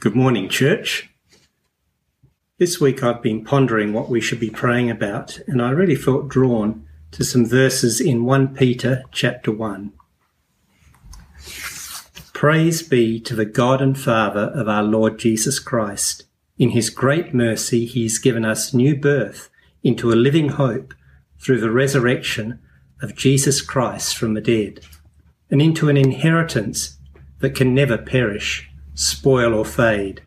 Good morning, church. This week I've been pondering what we should be praying about, and I really felt drawn to some verses in 1 Peter chapter 1. Praise be to the God and Father of our Lord Jesus Christ. In his great mercy, he has given us new birth into a living hope through the resurrection of Jesus Christ from the dead, and into an inheritance that can never perish spoil or fade.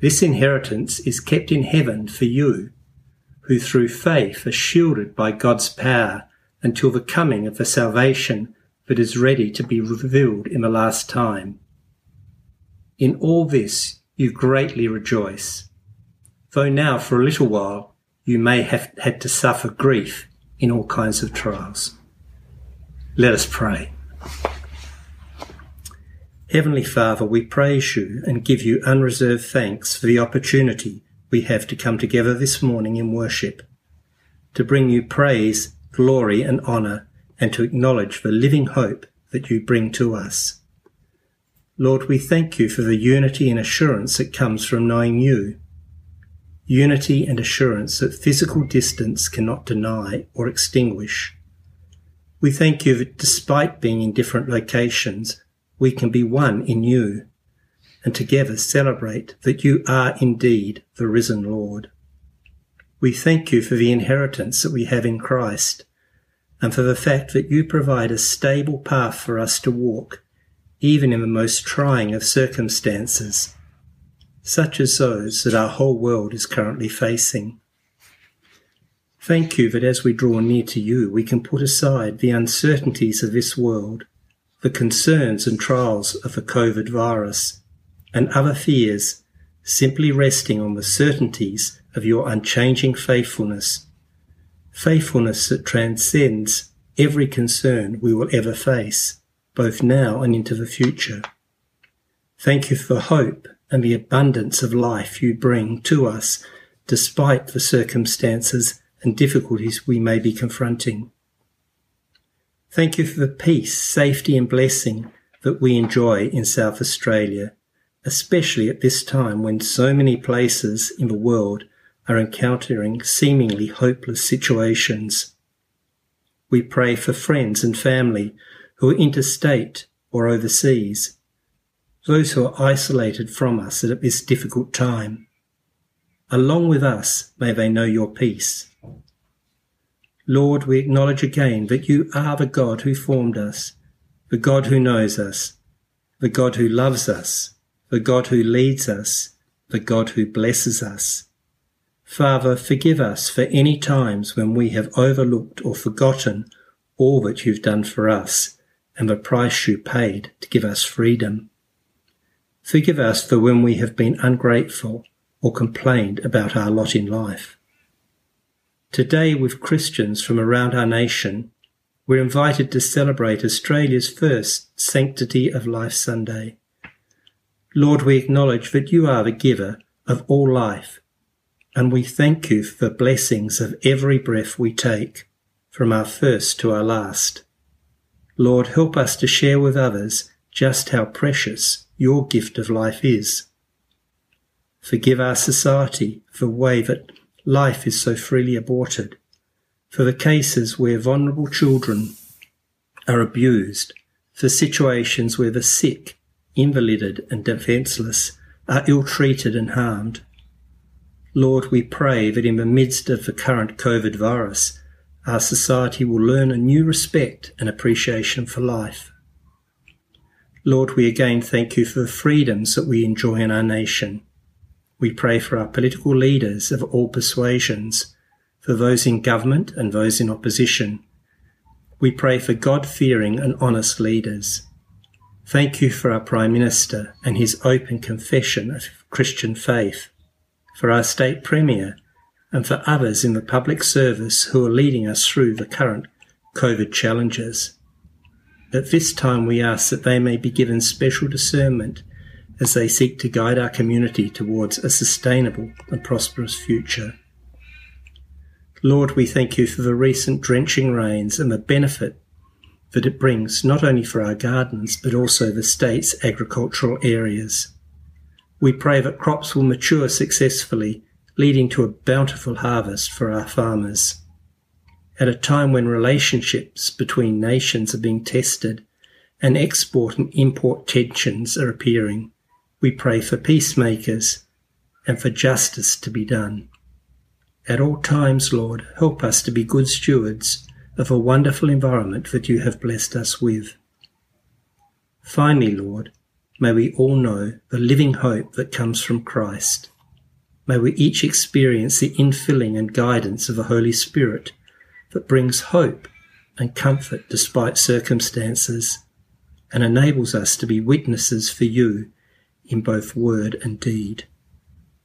This inheritance is kept in heaven for you, who through faith are shielded by God's power until the coming of the salvation that is ready to be revealed in the last time. In all this you greatly rejoice, though now for a little while you may have had to suffer grief in all kinds of trials. Let us pray. Heavenly Father, we praise you and give you unreserved thanks for the opportunity we have to come together this morning in worship, to bring you praise, glory, and honour, and to acknowledge the living hope that you bring to us. Lord, we thank you for the unity and assurance that comes from knowing you. Unity and assurance that physical distance cannot deny or extinguish. We thank you that despite being in different locations, we can be one in you and together celebrate that you are indeed the risen Lord. We thank you for the inheritance that we have in Christ and for the fact that you provide a stable path for us to walk, even in the most trying of circumstances, such as those that our whole world is currently facing. Thank you that as we draw near to you, we can put aside the uncertainties of this world the concerns and trials of the COVID virus, and other fears, simply resting on the certainties of your unchanging faithfulness, faithfulness that transcends every concern we will ever face, both now and into the future. Thank you for hope and the abundance of life you bring to us despite the circumstances and difficulties we may be confronting. Thank you for the peace, safety, and blessing that we enjoy in South Australia, especially at this time when so many places in the world are encountering seemingly hopeless situations. We pray for friends and family who are interstate or overseas, those who are isolated from us at this difficult time. Along with us, may they know your peace. Lord, we acknowledge again that you are the God who formed us, the God who knows us, the God who loves us, the God who leads us, the God who blesses us. Father, forgive us for any times when we have overlooked or forgotten all that you've done for us and the price you paid to give us freedom. Forgive us for when we have been ungrateful or complained about our lot in life. Today, with Christians from around our nation, we're invited to celebrate Australia's first Sanctity of Life Sunday. Lord, we acknowledge that you are the giver of all life, and we thank you for blessings of every breath we take, from our first to our last. Lord, help us to share with others just how precious your gift of life is. Forgive our society for way that life is so freely aborted. For the cases where vulnerable children are abused, for situations where the sick, invalided, and defenceless are ill treated and harmed. Lord, we pray that in the midst of the current COVID virus, our society will learn a new respect and appreciation for life. Lord, we again thank you for the freedoms that we enjoy in our nation. We pray for our political leaders of all persuasions, for those in government and those in opposition. We pray for God fearing and honest leaders. Thank you for our Prime Minister and his open confession of Christian faith, for our State Premier, and for others in the public service who are leading us through the current COVID challenges. At this time, we ask that they may be given special discernment as they seek to guide our community towards a sustainable and prosperous future. Lord, we thank you for the recent drenching rains and the benefit that it brings not only for our gardens but also the state's agricultural areas. We pray that crops will mature successfully, leading to a bountiful harvest for our farmers. At a time when relationships between nations are being tested and export and import tensions are appearing, we pray for peacemakers and for justice to be done. At all times, Lord, help us to be good stewards of a wonderful environment that you have blessed us with. Finally, Lord, may we all know the living hope that comes from Christ. May we each experience the infilling and guidance of the Holy Spirit that brings hope and comfort despite circumstances and enables us to be witnesses for you in both word and deed.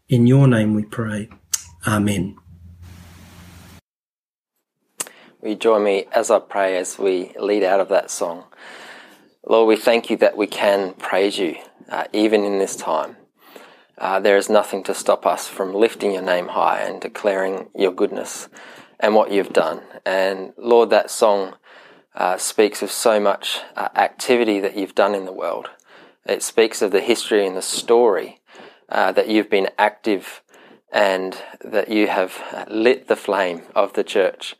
In your name we pray. Amen. Will you join me as I pray as we lead out of that song? Lord, we thank you that we can praise you uh, even in this time. Uh, there is nothing to stop us from lifting your name high and declaring your goodness and what you've done. And Lord, that song uh, speaks of so much uh, activity that you've done in the world. It speaks of the history and the story uh, that you've been active and that you have lit the flame of the church.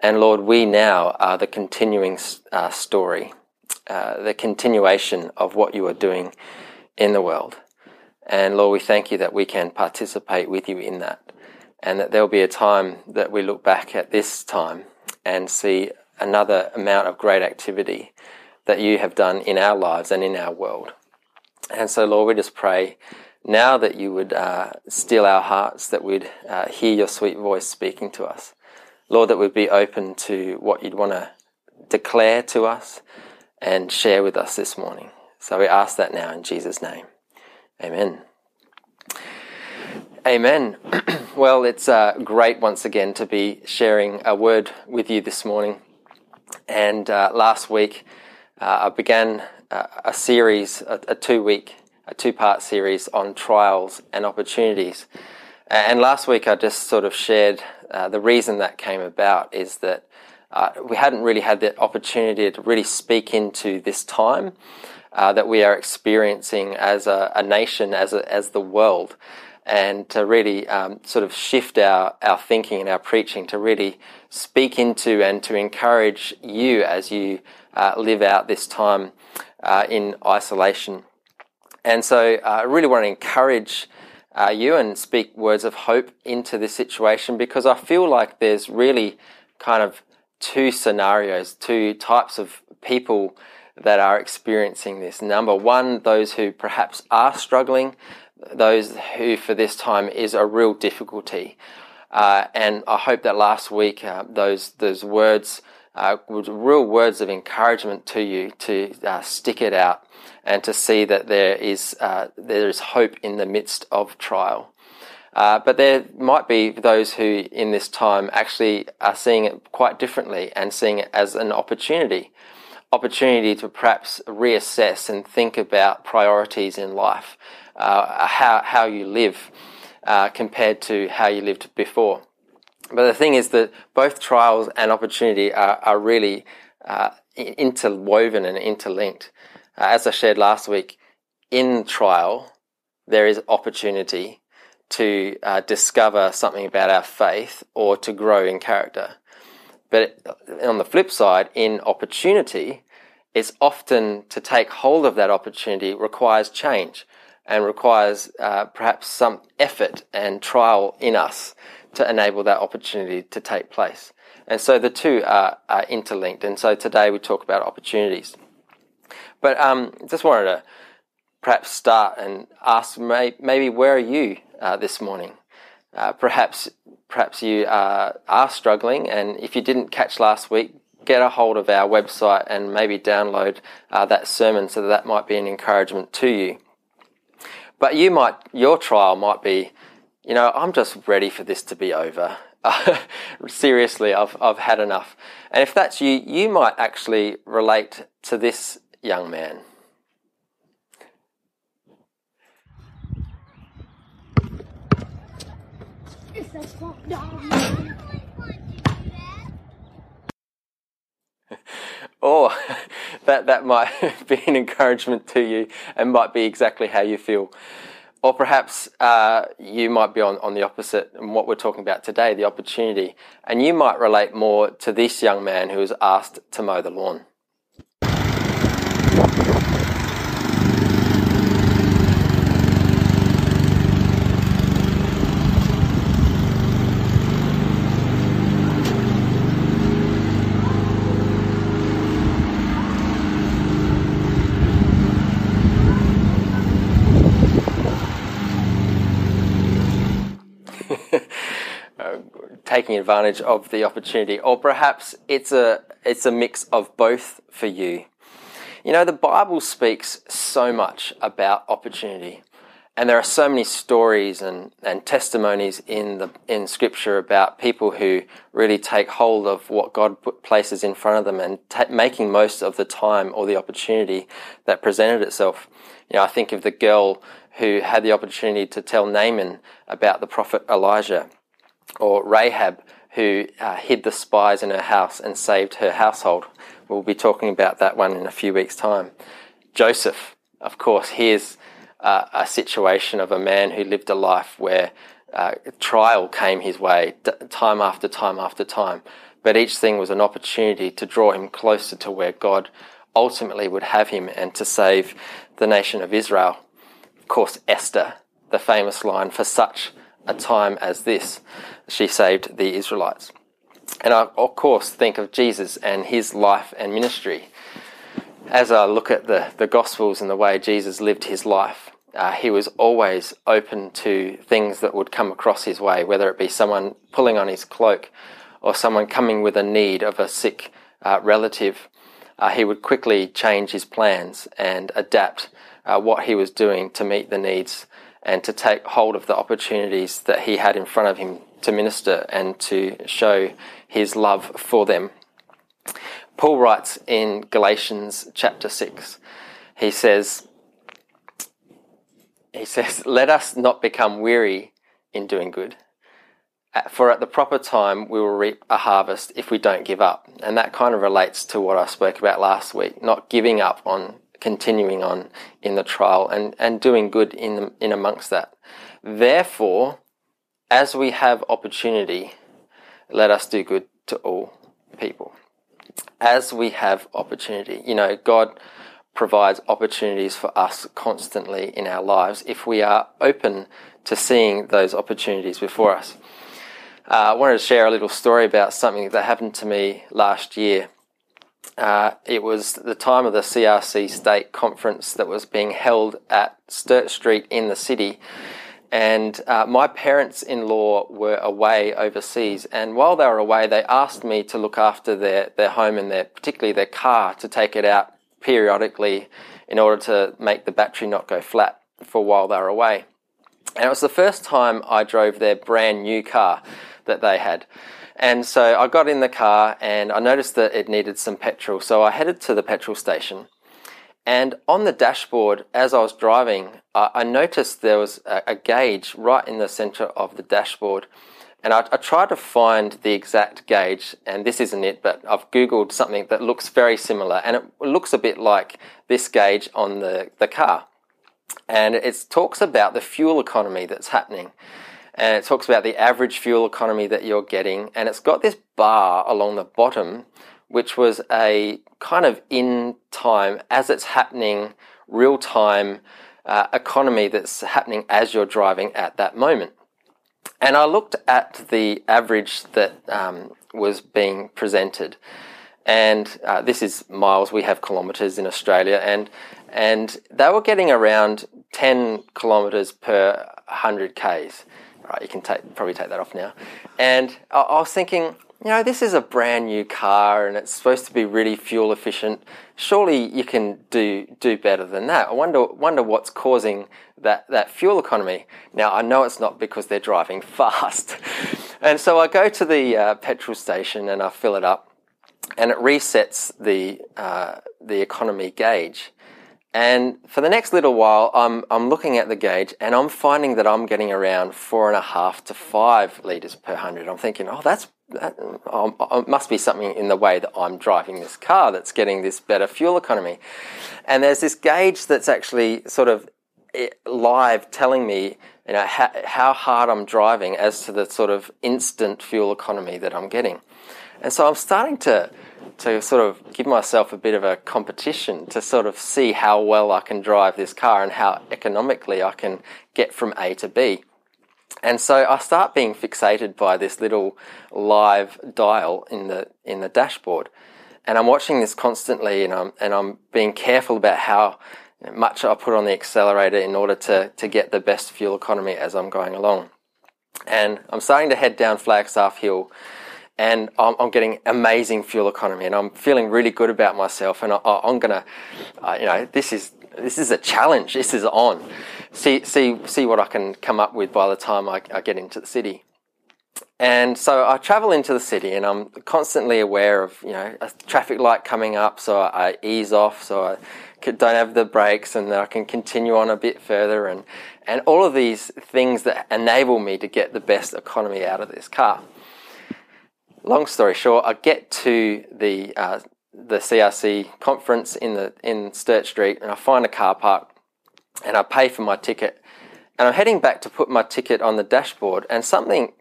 And Lord, we now are the continuing uh, story, uh, the continuation of what you are doing in the world. And Lord, we thank you that we can participate with you in that. And that there'll be a time that we look back at this time and see another amount of great activity that you have done in our lives and in our world. And so, Lord, we just pray now that you would uh, still our hearts, that we'd uh, hear your sweet voice speaking to us. Lord, that we'd be open to what you'd want to declare to us and share with us this morning. So we ask that now in Jesus' name. Amen. Amen. well, it's uh, great once again to be sharing a word with you this morning. And uh, last week, uh, I began uh, a series, a, a two week, a two part series on trials and opportunities. And last week, I just sort of shared uh, the reason that came about is that uh, we hadn't really had the opportunity to really speak into this time uh, that we are experiencing as a, a nation, as, a, as the world and to really um, sort of shift our, our thinking and our preaching to really speak into and to encourage you as you uh, live out this time uh, in isolation. And so uh, I really want to encourage uh, you and speak words of hope into this situation because I feel like there's really kind of two scenarios, two types of people that are experiencing this. Number one, those who perhaps are struggling those who for this time is a real difficulty. Uh, and I hope that last week uh, those those words uh, real words of encouragement to you to uh, stick it out and to see that there is uh, there is hope in the midst of trial. Uh, but there might be those who, in this time, actually are seeing it quite differently and seeing it as an opportunity opportunity to perhaps reassess and think about priorities in life uh, how, how you live uh, compared to how you lived before. But the thing is that both trials and opportunity are, are really uh, interwoven and interlinked. Uh, as I shared last week, in trial, there is opportunity to uh, discover something about our faith or to grow in character. But on the flip side, in opportunity, it's often to take hold of that opportunity requires change and requires uh, perhaps some effort and trial in us to enable that opportunity to take place. And so the two are, are interlinked. And so today we talk about opportunities. But um, just wanted to perhaps start and ask may, maybe where are you uh, this morning? Uh, perhaps perhaps you uh, are struggling, and if you didn't catch last week, get a hold of our website and maybe download uh, that sermon so that, that might be an encouragement to you. But you might, your trial might be, you know, I'm just ready for this to be over. Seriously, I've, I've had enough. And if that's you, you might actually relate to this young man. or oh, that, that might be an encouragement to you and might be exactly how you feel. Or perhaps uh, you might be on, on the opposite, and what we're talking about today, the opportunity, and you might relate more to this young man who was asked to mow the lawn. Taking advantage of the opportunity, or perhaps it's a it's a mix of both for you. You know, the Bible speaks so much about opportunity, and there are so many stories and, and testimonies in the in Scripture about people who really take hold of what God put, places in front of them and making most of the time or the opportunity that presented itself. You know, I think of the girl who had the opportunity to tell Naaman about the prophet Elijah or Rahab, who uh, hid the spies in her house and saved her household. We'll be talking about that one in a few weeks' time. Joseph, of course, here's uh, a situation of a man who lived a life where uh, trial came his way time after time after time. But each thing was an opportunity to draw him closer to where God ultimately would have him and to save the nation of Israel. Of course, Esther, the famous line, for such a time as this, she saved the Israelites. And I, of course, think of Jesus and his life and ministry. As I look at the, the Gospels and the way Jesus lived his life, uh, he was always open to things that would come across his way, whether it be someone pulling on his cloak or someone coming with a need of a sick uh, relative. Uh, he would quickly change his plans and adapt uh, what he was doing to meet the needs and to take hold of the opportunities that he had in front of him to minister and to show his love for them. Paul writes in Galatians chapter 6, he says, he says, let us not become weary in doing good. For at the proper time, we will reap a harvest if we don't give up. And that kind of relates to what I spoke about last week, not giving up on continuing on in the trial and, and doing good in, the, in amongst that. Therefore, as we have opportunity, let us do good to all people. As we have opportunity, you know, God provides opportunities for us constantly in our lives if we are open to seeing those opportunities before us. Uh, I wanted to share a little story about something that happened to me last year. Uh, it was the time of the CRC state conference that was being held at Sturt Street in the city. And uh, my parents in law were away overseas. And while they were away, they asked me to look after their, their home and their, particularly their car, to take it out periodically in order to make the battery not go flat for while they were away. And it was the first time I drove their brand new car that they had. And so I got in the car and I noticed that it needed some petrol. So I headed to the petrol station. And on the dashboard, as I was driving, I noticed there was a, gauge right in the center of the dashboard. And I, I, tried to find the exact gauge, and this isn't it, but I've Googled something that looks very similar, and it looks a bit like this gauge on the, the car. And it talks about the fuel economy that's happening and it talks about the average fuel economy that you're getting, and it's got this bar along the bottom, which was a kind of in time, as it's happening, real time uh, economy that's happening as you're driving at that moment. And I looked at the average that um, was being presented, and uh, this is miles. We have kilometres in Australia, and and they were getting around 10 kilometres per 100 k's. Right, you can take, probably take that off now. And I, I was thinking, you know, this is a brand new car and it's supposed to be really fuel efficient. Surely you can do do better than that. I wonder wonder what's causing that that fuel economy. Now I know it's not because they're driving fast, and so I go to the uh, petrol station and I fill it up, and it resets the uh, the economy gauge. And for the next little while, I'm, I'm looking at the gauge and I'm finding that I'm getting around four and a half to five litres per hundred. I'm thinking, oh, that's, that um, um, must be something in the way that I'm driving this car that's getting this better fuel economy. And there's this gauge that's actually sort of live telling me you know how, how hard I'm driving as to the sort of instant fuel economy that I'm getting. And so I'm starting to to sort of give myself a bit of a competition to sort of see how well I can drive this car and how economically I can get from A to B. And so I start being fixated by this little live dial in the in the dashboard. And I'm watching this constantly and I'm and I'm being careful about how much I put on the accelerator in order to, to get the best fuel economy as I'm going along. And I'm starting to head down Flagstaff Hill and I'm, I'm, getting amazing fuel economy, and I'm feeling really good about myself. And I, am gonna, uh, you know, this is this is a challenge. This is on. See see see what I can come up with by the time I, I get into the city. And so I travel into the city, and I'm constantly aware of you know a traffic light coming up, so I ease off, so I don't have the brakes, and I can continue on a bit further, and and all of these things that enable me to get the best economy out of this car long story short, I get to the uh, the CRC conference in the in Sturt Street, and I find a car park, and I pay for my ticket, and I'm heading back to put my ticket on the dashboard, and something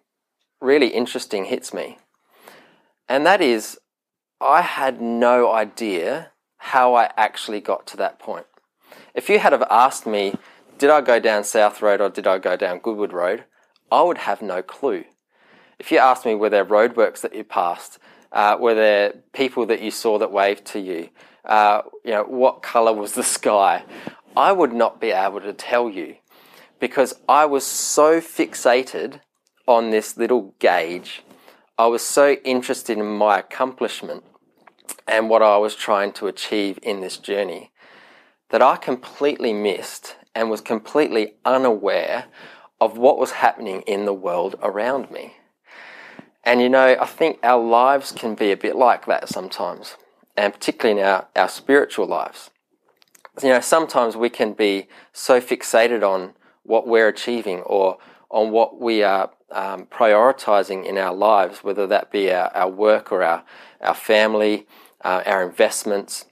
really interesting hits me, and that is, I had no idea how I actually got to that point. If you had have asked me, did I go down South Road or did I go down Goodwood Road, I would have no clue if you asked me were there roadworks that you passed, uh, were there people that you saw that waved to you, uh, you know, what colour was the sky, I would not be able to tell you because I was so fixated on this little gauge. I was so interested in my accomplishment and what I was trying to achieve in this journey that I completely missed and was completely unaware of what was happening in the world around me. And you know, I think our lives can be a bit like that sometimes, and particularly in our, our spiritual lives. You know, sometimes we can be so fixated on what we're achieving or on what we are um, prioritizing in our lives, whether that be our, our work or our, our family, uh, our investments.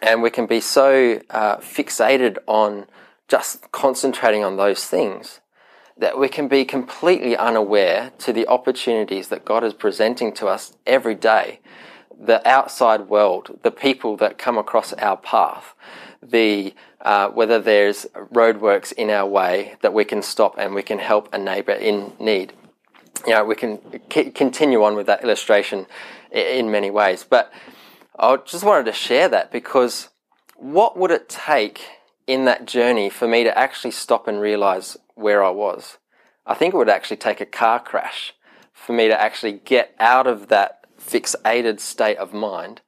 And we can be so uh, fixated on just concentrating on those things that we can be completely unaware to the opportunities that God is presenting to us every day, the outside world, the people that come across our path, the uh, whether there's roadworks in our way that we can stop and we can help a neighbour in need. You know, we can c- continue on with that illustration in many ways, but I just wanted to share that because what would it take in that journey for me to actually stop and realize where I was. I think it would actually take a car crash for me to actually get out of that fixated state of mind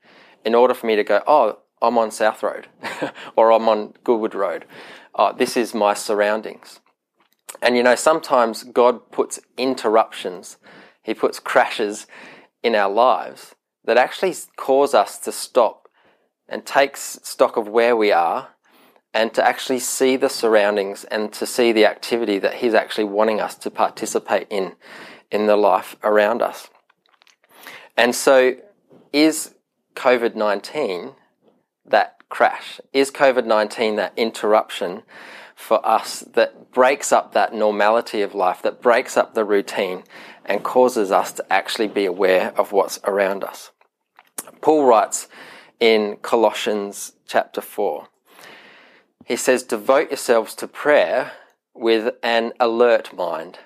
in order for me to go, oh, I'm on South Road or I'm on Goodwood Road. Oh, this is my surroundings. And you know, sometimes God puts interruptions, He puts crashes in our lives that actually cause us to stop and take stock of where we are and to actually see the surroundings and to see the activity that he's actually wanting us to participate in in the life around us. And so is COVID-19 that crash? Is COVID-19 that interruption for us that breaks up that normality of life, that breaks up the routine and causes us to actually be aware of what's around us? Paul writes in Colossians chapter 4 he says, devote yourselves to prayer with an alert mind.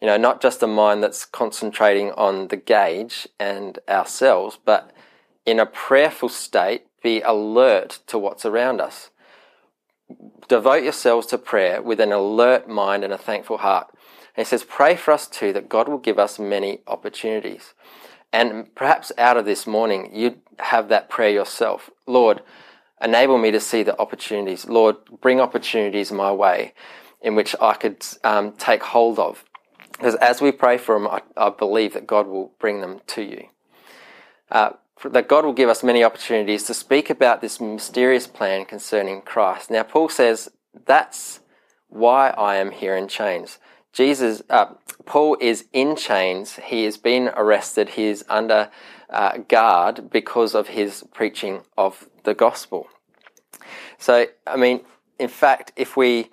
You know, not just a mind that's concentrating on the gauge and ourselves, but in a prayerful state, be alert to what's around us. Devote yourselves to prayer with an alert mind and a thankful heart. And he says, pray for us too that God will give us many opportunities. And perhaps out of this morning, you'd have that prayer yourself. Lord, enable me to see the opportunities. Lord, bring opportunities my way in which I could um, take hold of. Because as we pray for them, I, I, believe that God will bring them to you. Uh, that God will give us many opportunities to speak about this mysterious plan concerning Christ. Now, Paul says that's why I am here in chains. Jesus, uh, Paul is in chains. He has been arrested. He is under uh, guard because of his preaching of the gospel. So, I mean, in fact, if we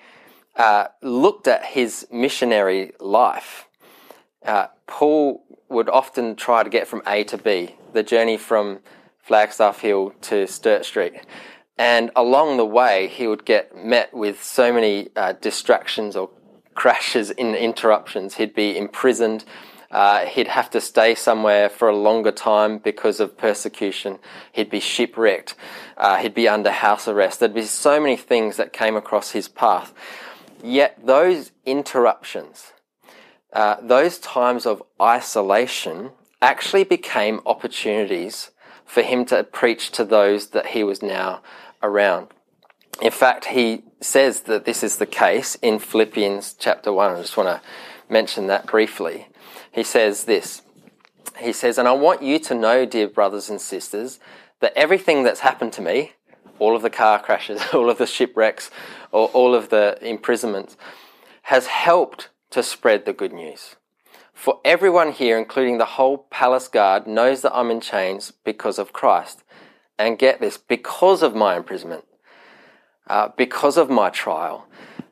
uh, looked at his missionary life, uh, Paul would often try to get from A to B, the journey from Flagstaff Hill to Sturt Street. And along the way, he would get met with so many uh, distractions or crashes and interruptions. He'd be imprisoned. Uh, he'd have to stay somewhere for a longer time because of persecution. He'd be shipwrecked. Uh, he'd be under house arrest. There'd be so many things that came across his path. Yet those interruptions, uh, those times of isolation, actually became opportunities for him to preach to those that he was now around. In fact, he says that this is the case in Philippians chapter 1. I just want to mention that briefly. He says this He says, And I want you to know, dear brothers and sisters, that everything that's happened to me, all of the car crashes, all of the shipwrecks, or all of the imprisonments, has helped to spread the good news. For everyone here, including the whole palace guard, knows that I'm in chains because of Christ. And get this, because of my imprisonment, uh, because of my trial,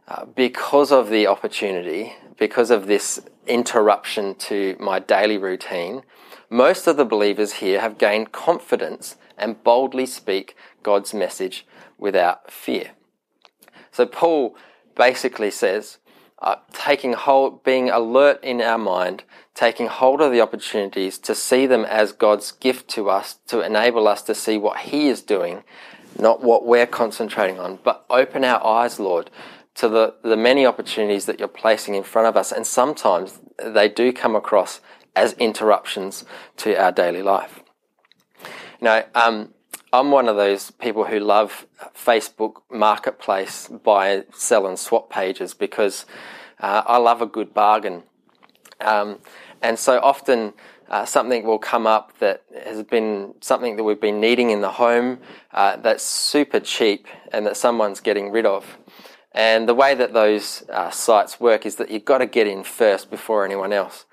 uh, because of the opportunity, because of this interruption to my daily routine, most of the believers here have gained confidence and boldly speak God's message without fear. So Paul basically says, uh, taking hold, being alert in our mind, taking hold of the opportunities to see them as God's gift to us to enable us to see what He is doing, not what we're concentrating on, but open our eyes, Lord, to the, the many opportunities that you're placing in front of us. And sometimes they do come across as interruptions to our daily life. Know, um, I'm one of those people who love Facebook Marketplace buy, sell, and swap pages because uh, I love a good bargain. Um, and so often uh, something will come up that has been something that we've been needing in the home uh, that's super cheap and that someone's getting rid of. And the way that those uh, sites work is that you've got to get in first before anyone else.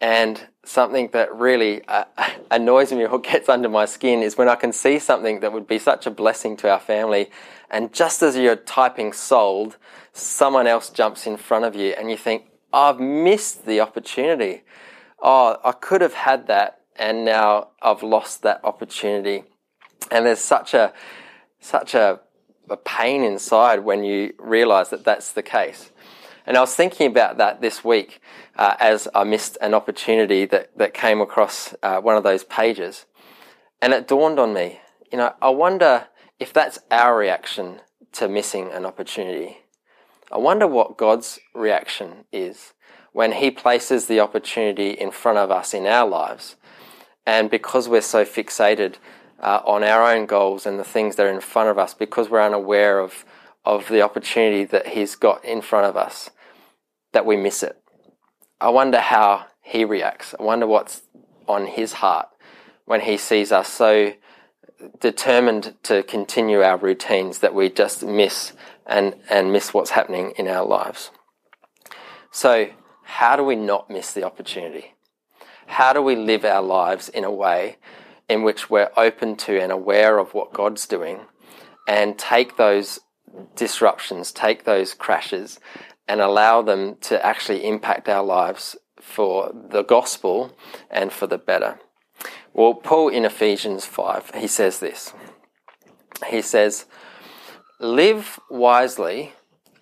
And something that really uh, annoys me or gets under my skin is when I can see something that would be such a blessing to our family, and just as you're typing sold, someone else jumps in front of you, and you think, I've missed the opportunity. Oh, I could have had that, and now I've lost that opportunity. And there's such a such a, a pain inside when you realize that that's the case. And I was thinking about that this week uh, as I missed an opportunity that, that came across uh, one of those pages. And it dawned on me, you know, I wonder if that's our reaction to missing an opportunity. I wonder what God's reaction is when He places the opportunity in front of us in our lives. And because we're so fixated uh, on our own goals and the things that are in front of us, because we're unaware of, of the opportunity that He's got in front of us, that we miss it. I wonder how he reacts. I wonder what's on his heart when he sees us so determined to continue our routines that we just miss and, and miss what's happening in our lives. So, how do we not miss the opportunity? How do we live our lives in a way in which we're open to and aware of what God's doing and take those disruptions, take those crashes, and allow them to actually impact our lives for the gospel and for the better. Well, Paul in Ephesians 5, he says this. He says, Live wisely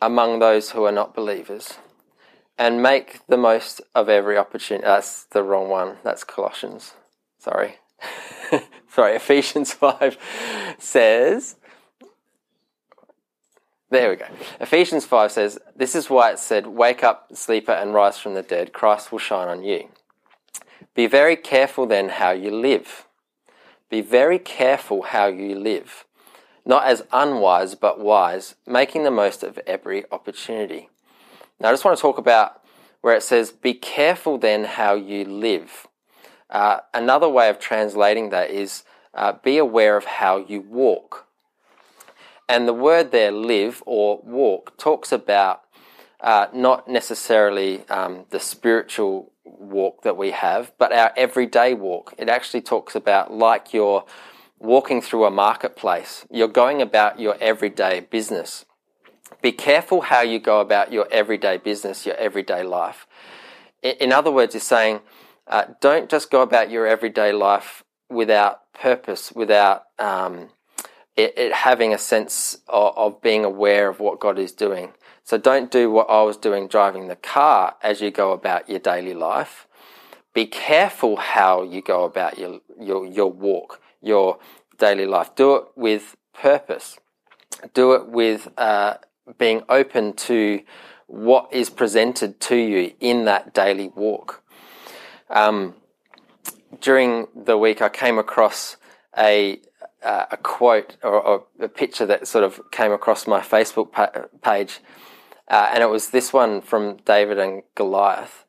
among those who are not believers and make the most of every opportunity. That's the wrong one. That's Colossians. Sorry. Sorry, Ephesians 5 says, there we go. Ephesians 5 says, This is why it said, Wake up, sleeper, and rise from the dead. Christ will shine on you. Be very careful then how you live. Be very careful how you live. Not as unwise, but wise, making the most of every opportunity. Now, I just want to talk about where it says, Be careful then how you live. Uh, another way of translating that is, uh, Be aware of how you walk. And the word there, live or walk, talks about uh, not necessarily um, the spiritual walk that we have, but our everyday walk. It actually talks about like you're walking through a marketplace, you're going about your everyday business. Be careful how you go about your everyday business, your everyday life. In other words, he's saying, uh, don't just go about your everyday life without purpose, without um, it, it, having a sense of, of being aware of what God is doing. So don't do what I was doing driving the car as you go about your daily life. Be careful how you go about your, your, your walk, your daily life. Do it with purpose. Do it with uh, being open to what is presented to you in that daily walk. Um, during the week, I came across a uh, a quote or, or, a picture that sort of came across my Facebook pa- page, uh, and it was this one from David and Goliath.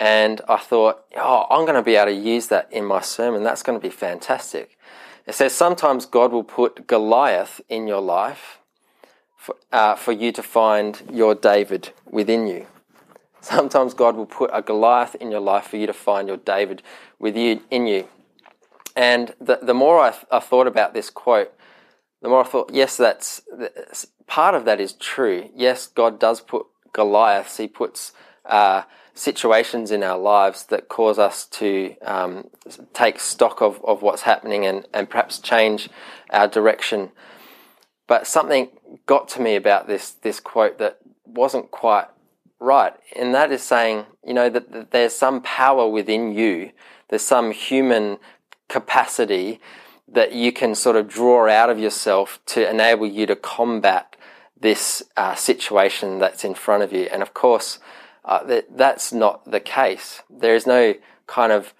And I thought, oh, I'm going to be able to use that in my sermon. That's going to be fantastic. It says sometimes God will put Goliath in your life for, uh, for you to find your David within you. Sometimes God will put a Goliath in your life for you to find your David with you. In you. And the, the more I, I thought about this quote, the more I thought, yes, that's part of that is true. Yes, God does put Goliaths, He puts uh, situations in our lives that cause us to um, take stock of, of what's happening and, and perhaps change our direction. But something got to me about this, this quote that wasn't quite right. And that is saying, you know, that, that there's some power within you, there's some human capacity that you can sort of draw out of yourself to enable you to combat this uh, situation that's in front of you. And of course, uh, that, that's not the case. There is no kind of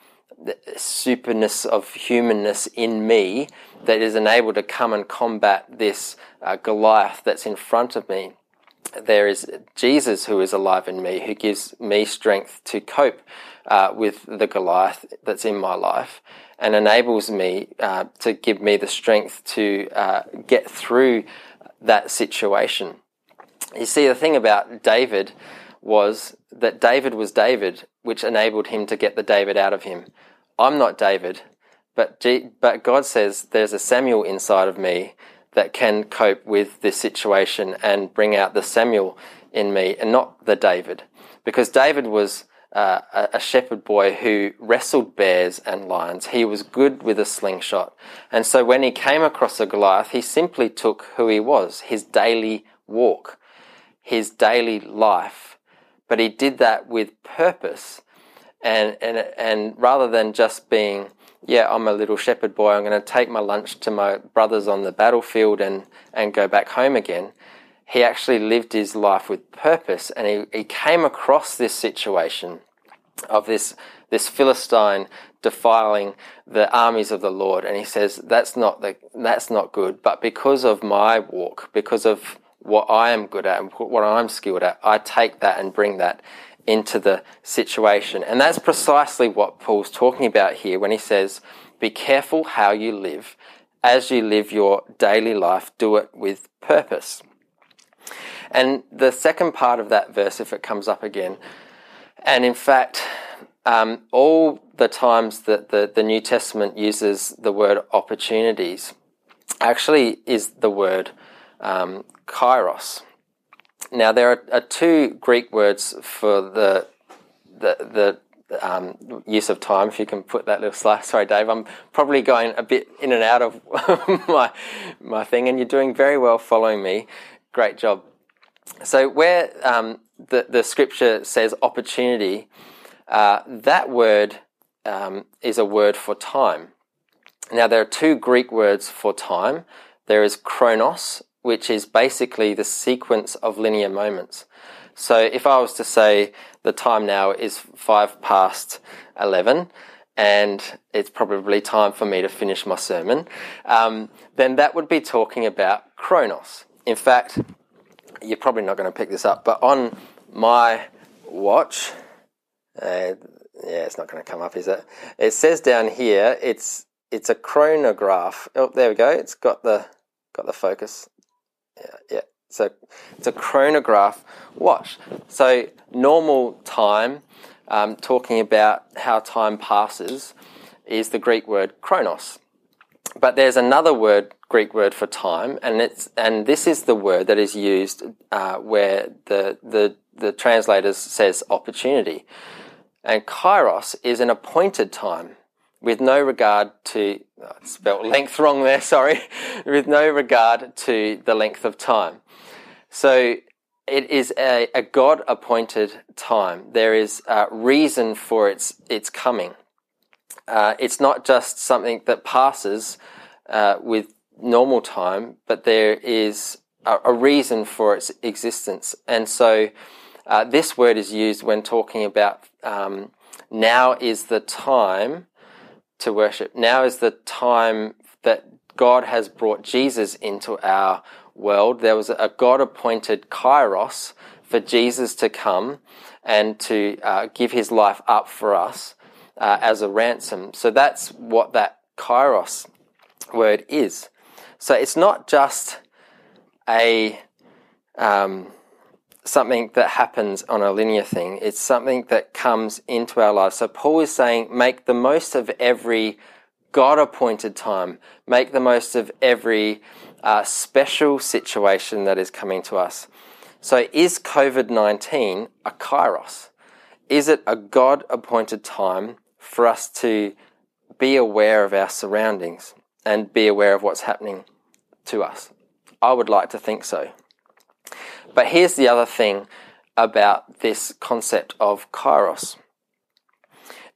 superness of humanness in me that is enabled to come and combat this uh, Goliath that's in front of me. There is Jesus who is alive in me, who gives me strength to cope uh, with the Goliath that's in my life and enables me uh, to give me the strength to uh, get through that situation. You see, the thing about David was that David was David, which enabled him to get the David out of him. I'm not David, but, G- but God says there's a Samuel inside of me that can cope with this situation and bring out the Samuel in me and not the David. Because David was uh, a shepherd boy who wrestled bears and lions. He was good with a slingshot. And so when he came across a Goliath, he simply took who he was, his daily walk, his daily life. But he did that with purpose. And, and, and rather than just being, yeah, I'm a little shepherd boy, I'm going to take my lunch to my brothers on the battlefield and, and go back home again he actually lived his life with purpose and he, he came across this situation of this, this Philistine defiling the armies of the Lord. And he says, that's not, the, that's not good. But because of my walk, because of what I am good at and what I'm skilled at, I take that and bring that into the situation. And that's precisely what Paul's talking about here when he says, be careful how you live. As you live your daily life, do it with purpose. And the second part of that verse, if it comes up again, and in fact, um, all the times that the, the New Testament uses the word opportunities actually is the word um, kairos. Now, there are, are, two Greek words for the, the, the um, use of time, if you can put that little slide. Sorry, Dave, I'm probably going a bit in and out of my, my thing, and you're doing very well following me. Great job. So, where um, the, the scripture says opportunity, uh, that word um, is a word for time. Now, there are two Greek words for time. There is chronos, which is basically the sequence of linear moments. So, if I was to say the time now is five past 11, and it's probably time for me to finish my sermon, um, then that would be talking about chronos. In fact, you're probably not going to pick this up, but on my watch, uh, yeah, it's not going to come up, is it? It says down here, it's it's a chronograph. Oh, there we go. It's got the got the focus. Yeah, yeah. So it's a chronograph watch. So normal time, um, talking about how time passes, is the Greek word chronos. But there's another word, Greek word for time, and it's and this is the word that is used uh, where the the the translators says opportunity, and kairos is an appointed time with no regard to oh, spelled length wrong there. Sorry, with no regard to the length of time. So it is a, a God appointed time. There is a reason for its its coming. Uh, it's not just something that passes uh, with normal time, but there is a, a, reason for its existence. And so uh, this word is used when talking about um, now is the time to worship. Now is the time that God has brought Jesus into our world. There was a God appointed kairos for Jesus to come and to uh, give his life up for us uh, as a ransom. So that's what that kairos word is. So it's not just a um, something that happens on a linear thing. It's something that comes into our lives. So Paul is saying, make the most of every God appointed time. Make the most of every uh, special situation that is coming to us. So is COVID 19 a kairos? Is it a God appointed time for us to be aware of our surroundings and be aware of what's happening to us? I would like to think so. But here's the other thing about this concept of kairos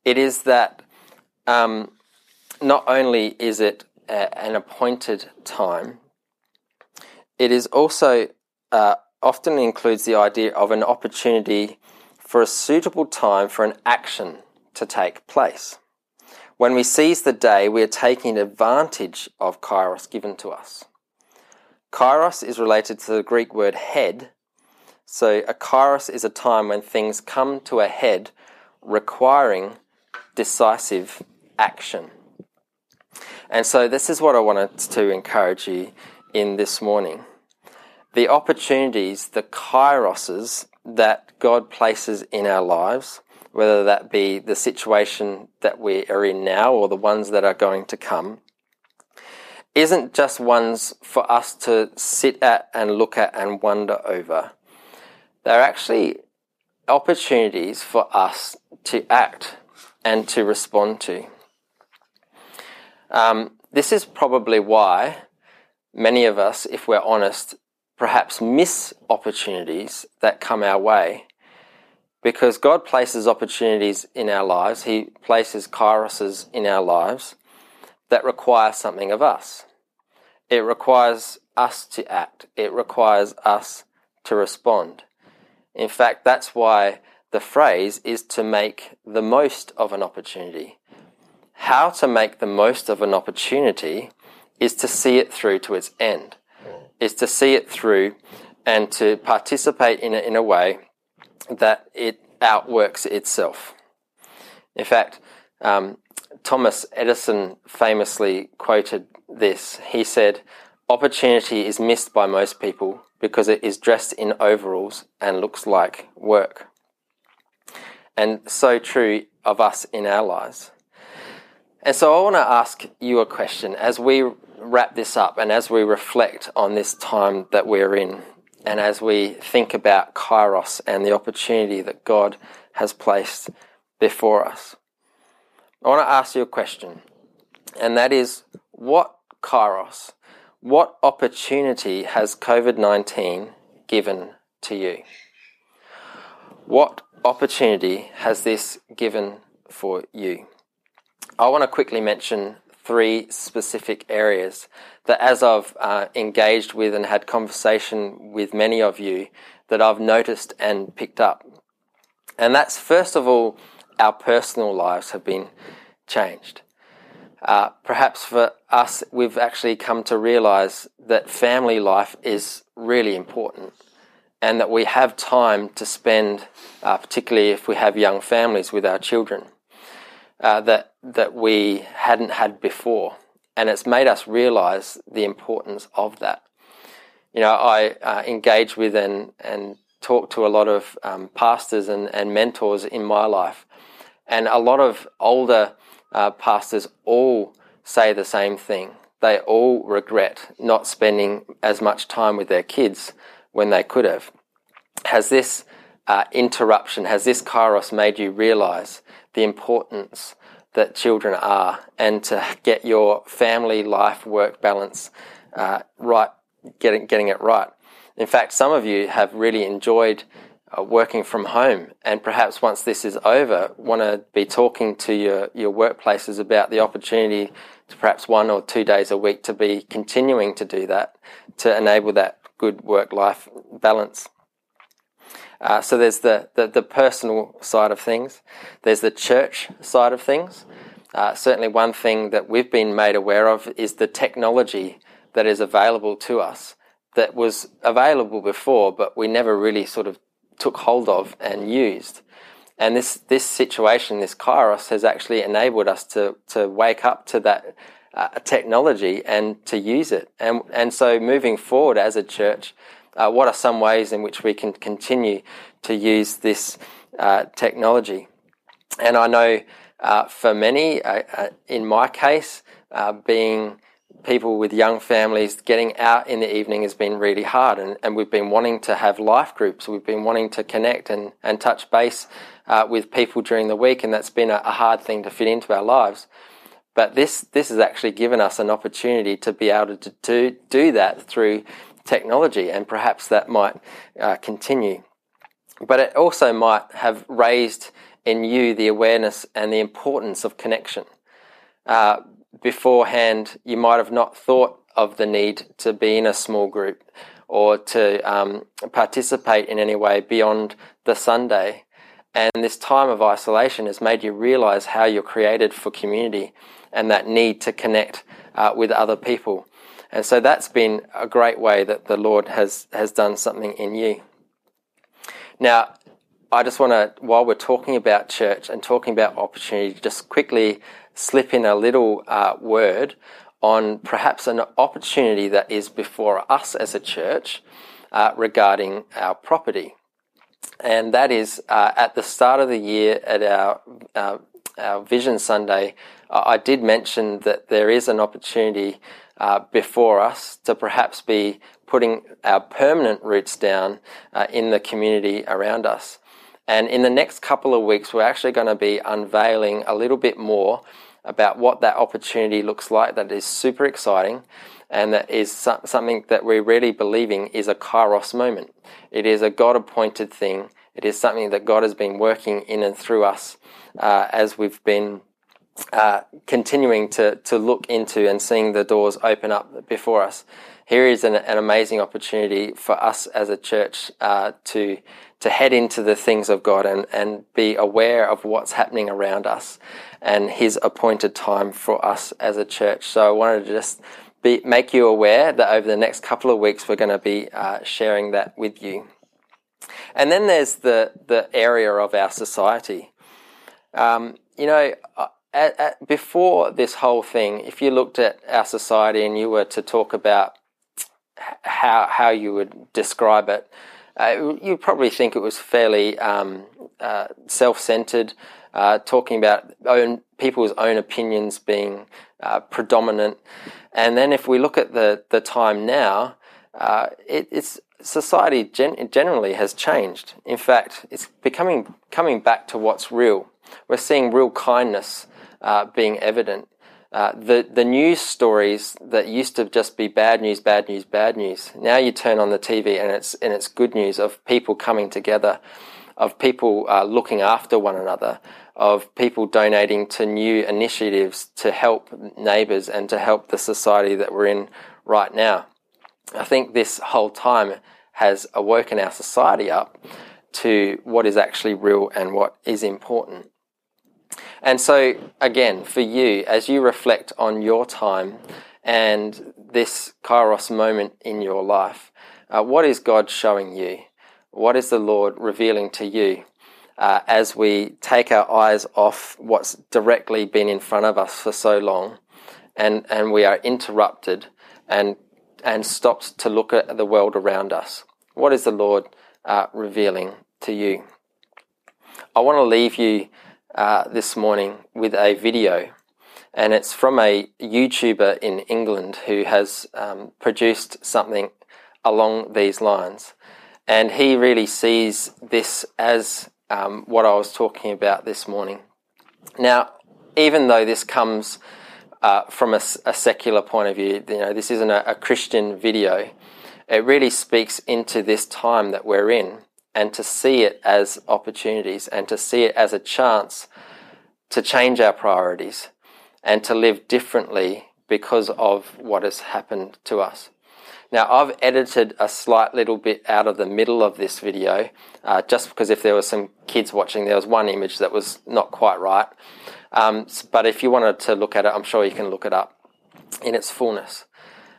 it is that um, not only is it a, an appointed time, it is also uh, often includes the idea of an opportunity for a suitable time for an action to take place. When we seize the day, we are taking advantage of kairos given to us. Kairos is related to the Greek word head. So a kairos is a time when things come to a head requiring decisive action. And so this is what I wanted to encourage you in this morning. The opportunities, the kairoses that God places in our lives, whether that be the situation that we are in now or the ones that are going to come, isn't just ones for us to sit at and look at and wonder over. They're actually opportunities for us to act and to respond to. Um, this is probably why many of us, if we're honest, perhaps miss opportunities that come our way. Because God places opportunities in our lives, He places kairoses in our lives that require something of us. It requires us to act, it requires us to respond. In fact, that's why the phrase is to make the most of an opportunity. How to make the most of an opportunity is to see it through to its end, is to see it through and to participate in it in a way that it outworks itself. In fact, um, Thomas Edison famously quoted this. He said, Opportunity is missed by most people because it is dressed in overalls and looks like work. And so true of us in our lives. And so I want to ask you a question as we wrap this up and as we reflect on this time that we're in and as we think about Kairos and the opportunity that God has placed before us. I want to ask you a question, and that is what Kairos, what opportunity has COVID 19 given to you? What opportunity has this given for you? I want to quickly mention three specific areas that, as I've uh, engaged with and had conversation with many of you, that I've noticed and picked up. And that's first of all, our personal lives have been changed. Uh, perhaps for us, we've actually come to realize that family life is really important and that we have time to spend, uh, particularly if we have young families with our children, uh, that, that we hadn't had before. And it's made us realize the importance of that. You know, I uh, engage with and, and talk to a lot of um, pastors and, and mentors in my life. And a lot of older uh, pastors all say the same thing they all regret not spending as much time with their kids when they could have. Has this uh, interruption, has this kairos made you realize the importance that children are and to get your family life work balance uh, right, getting, getting it right? In fact, some of you have really enjoyed uh, working from home and perhaps once this is over want to be talking to your, your workplaces about the opportunity to perhaps one or two days a week to be continuing to do that to enable that good work life balance. Uh, so there's the, the, the, personal side of things, there's the church side of things. Uh, certainly, one thing that we've been made aware of is the technology that is available to us that was available before, but we never really sort of took hold of and used. And this, this situation, this kairos, has actually enabled us to, to wake up to that uh, technology and to use it. And, and so moving forward as a church, uh, what are some ways in which we can continue to use this uh, technology? And I know uh, for many, uh, uh, in my case, being people with young families, getting out in the evening has been really hard. And, and we've been wanting to have life groups. We've been wanting to connect and, and touch base uh, with people during the week. And that's been a, a, hard thing to fit into our lives. But this, this has actually given us an opportunity to be able to do, do that through technology. And perhaps that might uh, continue. But it also might have raised in you the awareness and the importance of connection. Uh, beforehand, you might have not thought of the need to be in a small group or to um, participate in any way beyond the Sunday. And this time of isolation has made you realize how you're created for community and that need to connect uh, with other people. And so that's been a great way that the Lord has, has done something in you. Now, I just want to, while we're talking about church and talking about opportunity, just quickly slip in a little uh, word on perhaps an opportunity that is before us as a church uh, regarding our property. And that is uh, at the start of the year at our, uh, our Vision Sunday, I did mention that there is an opportunity uh, before us to perhaps be putting our permanent roots down uh, in the community around us. And in the next couple of weeks, we're actually going to be unveiling a little bit more about what that opportunity looks like that is super exciting and that is something that we're really believing is a kairos moment. It is a God appointed thing. It is something that God has been working in and through us uh, as we've been uh, continuing to, to look into and seeing the doors open up before us. Here is an, an amazing opportunity for us as a church uh, to to head into the things of God and, and be aware of what's happening around us and His appointed time for us as a church. So I wanted to just be, make you aware that over the next couple of weeks we're going to be uh, sharing that with you. And then there's the, the area of our society. Um, you know, uh, at, at, before this whole thing, if you looked at our society and you were to talk about how, how you would describe it, uh, you probably think it was fairly um, uh, self-centered, uh, talking about own, people's own opinions being uh, predominant. And then if we look at the, the time now, uh, it, it's society gen- generally has changed. In fact, it's becoming coming back to what's real. We're seeing real kindness uh, being evident uh, the the news stories that used to just be bad news, bad news, bad news. Now you turn on the TV and it's and it's good news of people coming together, of people uh, looking after one another, of people donating to new initiatives to help neighbours and to help the society that we're in right now. I think this whole time has awoken our society up to what is actually real and what is important. And so, again, for you, as you reflect on your time and this kairos moment in your life, uh, what is God showing you? What is the Lord revealing to you uh, as we take our eyes off what's directly been in front of us for so long and, and we are interrupted and, and stopped to look at the world around us? What is the Lord uh, revealing to you? I want to leave you uh, this morning with a video and it's from a YouTuber in England who has um, produced something along these lines. And he really sees this as um, what I was talking about this morning. Now, even though this comes uh, from a, a, secular point of view, you know, this isn't a, a Christian video, it really speaks into this time that we're in and to see it as opportunities and to see it as a chance to change our priorities and to live differently because of what has happened to us. Now, I've edited a slight little bit out of the middle of this video, uh, just because if there were some kids watching, there was one image that was not quite right. Um, but if you wanted to look at it, I'm sure you can look it up in its fullness.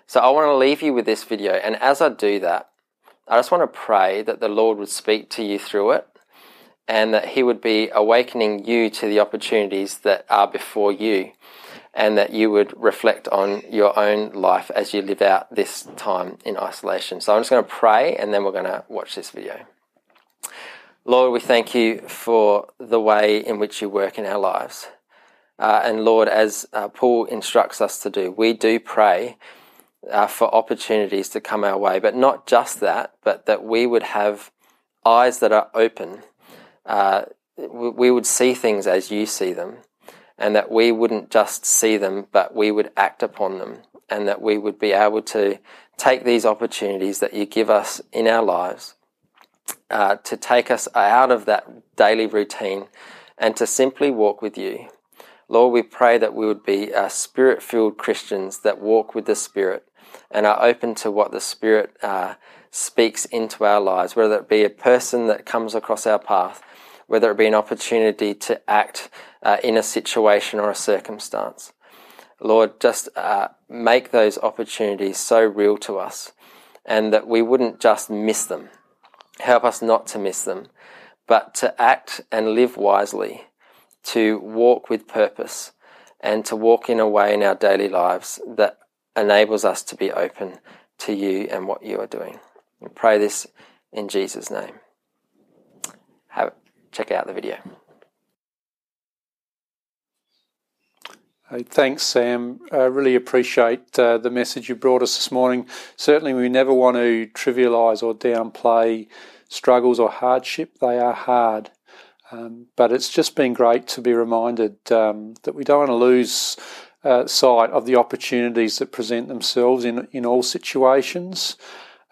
So I want to leave you with this video, and as I do that, I just want to pray that the Lord would speak to you through it and that He would be awakening you to the opportunities that are before you and that you would reflect on your own life as you live out this time in isolation. So I'm just going to pray and then we're going to watch this video. Lord, we thank you for the way in which you work in our lives. Uh, and Lord, as uh, Paul instructs us to do, we do pray uh, for opportunities to come our way, but not just that, but that we would have eyes that are open. Uh, we would see things as you see them, and that we wouldn't just see them, but we would act upon them, and that we would be able to take these opportunities that you give us in our lives uh, to take us out of that daily routine and to simply walk with you. Lord, we pray that we would be uh, spirit filled Christians that walk with the Spirit and are open to what the Spirit uh, speaks into our lives, whether it be a person that comes across our path, whether it be an opportunity to act uh, in a situation or a circumstance. Lord, just uh, make those opportunities so real to us and that we wouldn't just miss them. Help us not to miss them, but to act and live wisely, to walk with purpose, and to walk in a way in our daily lives that enables us to be open to you and what you are doing. We pray this in Jesus' name. Have, check out the video. Thanks, Sam. I really appreciate uh, the message you brought us this morning. Certainly, we never want to trivialise or downplay struggles or hardship. They are hard. Um, but it's just been great to be reminded um, that we don't want to lose uh, sight of the opportunities that present themselves in, in all situations.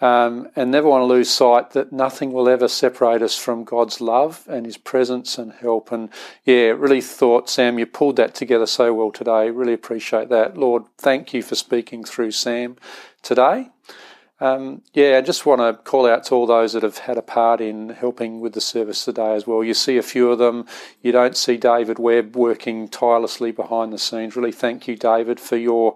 Um, and never want to lose sight that nothing will ever separate us from God's love and His presence and help. And yeah, really thought, Sam, you pulled that together so well today. Really appreciate that. Lord, thank you for speaking through Sam today. Um, yeah, I just want to call out to all those that have had a part in helping with the service today as well. You see a few of them. You don't see David Webb working tirelessly behind the scenes. Really, thank you, David, for your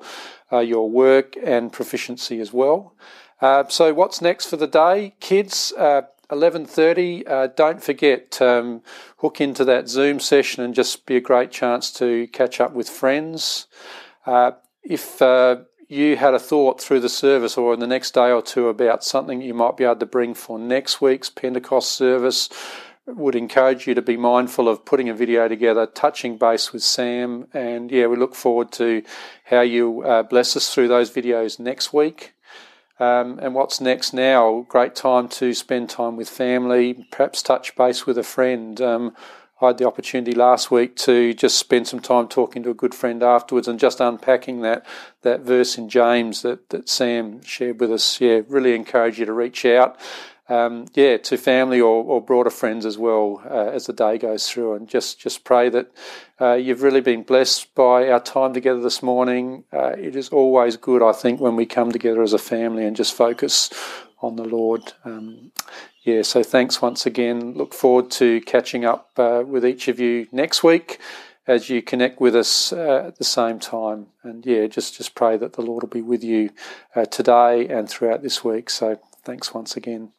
uh, your work and proficiency as well. Uh, so, what's next for the day, kids? Uh, 11.30 uh, don't forget um, hook into that zoom session and just be a great chance to catch up with friends uh, if uh, you had a thought through the service or in the next day or two about something you might be able to bring for next week's Pentecost service, would encourage you to be mindful of putting a video together, touching base with Sam, and yeah, we look forward to how you uh, bless us through those videos next week. Um, and what's next now? Great time to spend time with family, perhaps touch base with a friend. Um, I had the opportunity last week to just spend some time talking to a good friend afterwards and just unpacking that that verse in James that, that Sam shared with us. Yeah, really encourage you to reach out. Um, yeah, to family or, or broader friends as well uh, as the day goes through, and just just pray that uh, you've really been blessed by our time together this morning. Uh, it is always good, I think, when we come together as a family and just focus on the Lord. Um, yeah, so thanks once again. Look forward to catching up uh, with each of you next week as you connect with us uh, at the same time. And yeah, just, just pray that the Lord will be with you uh, today and throughout this week. So thanks once again.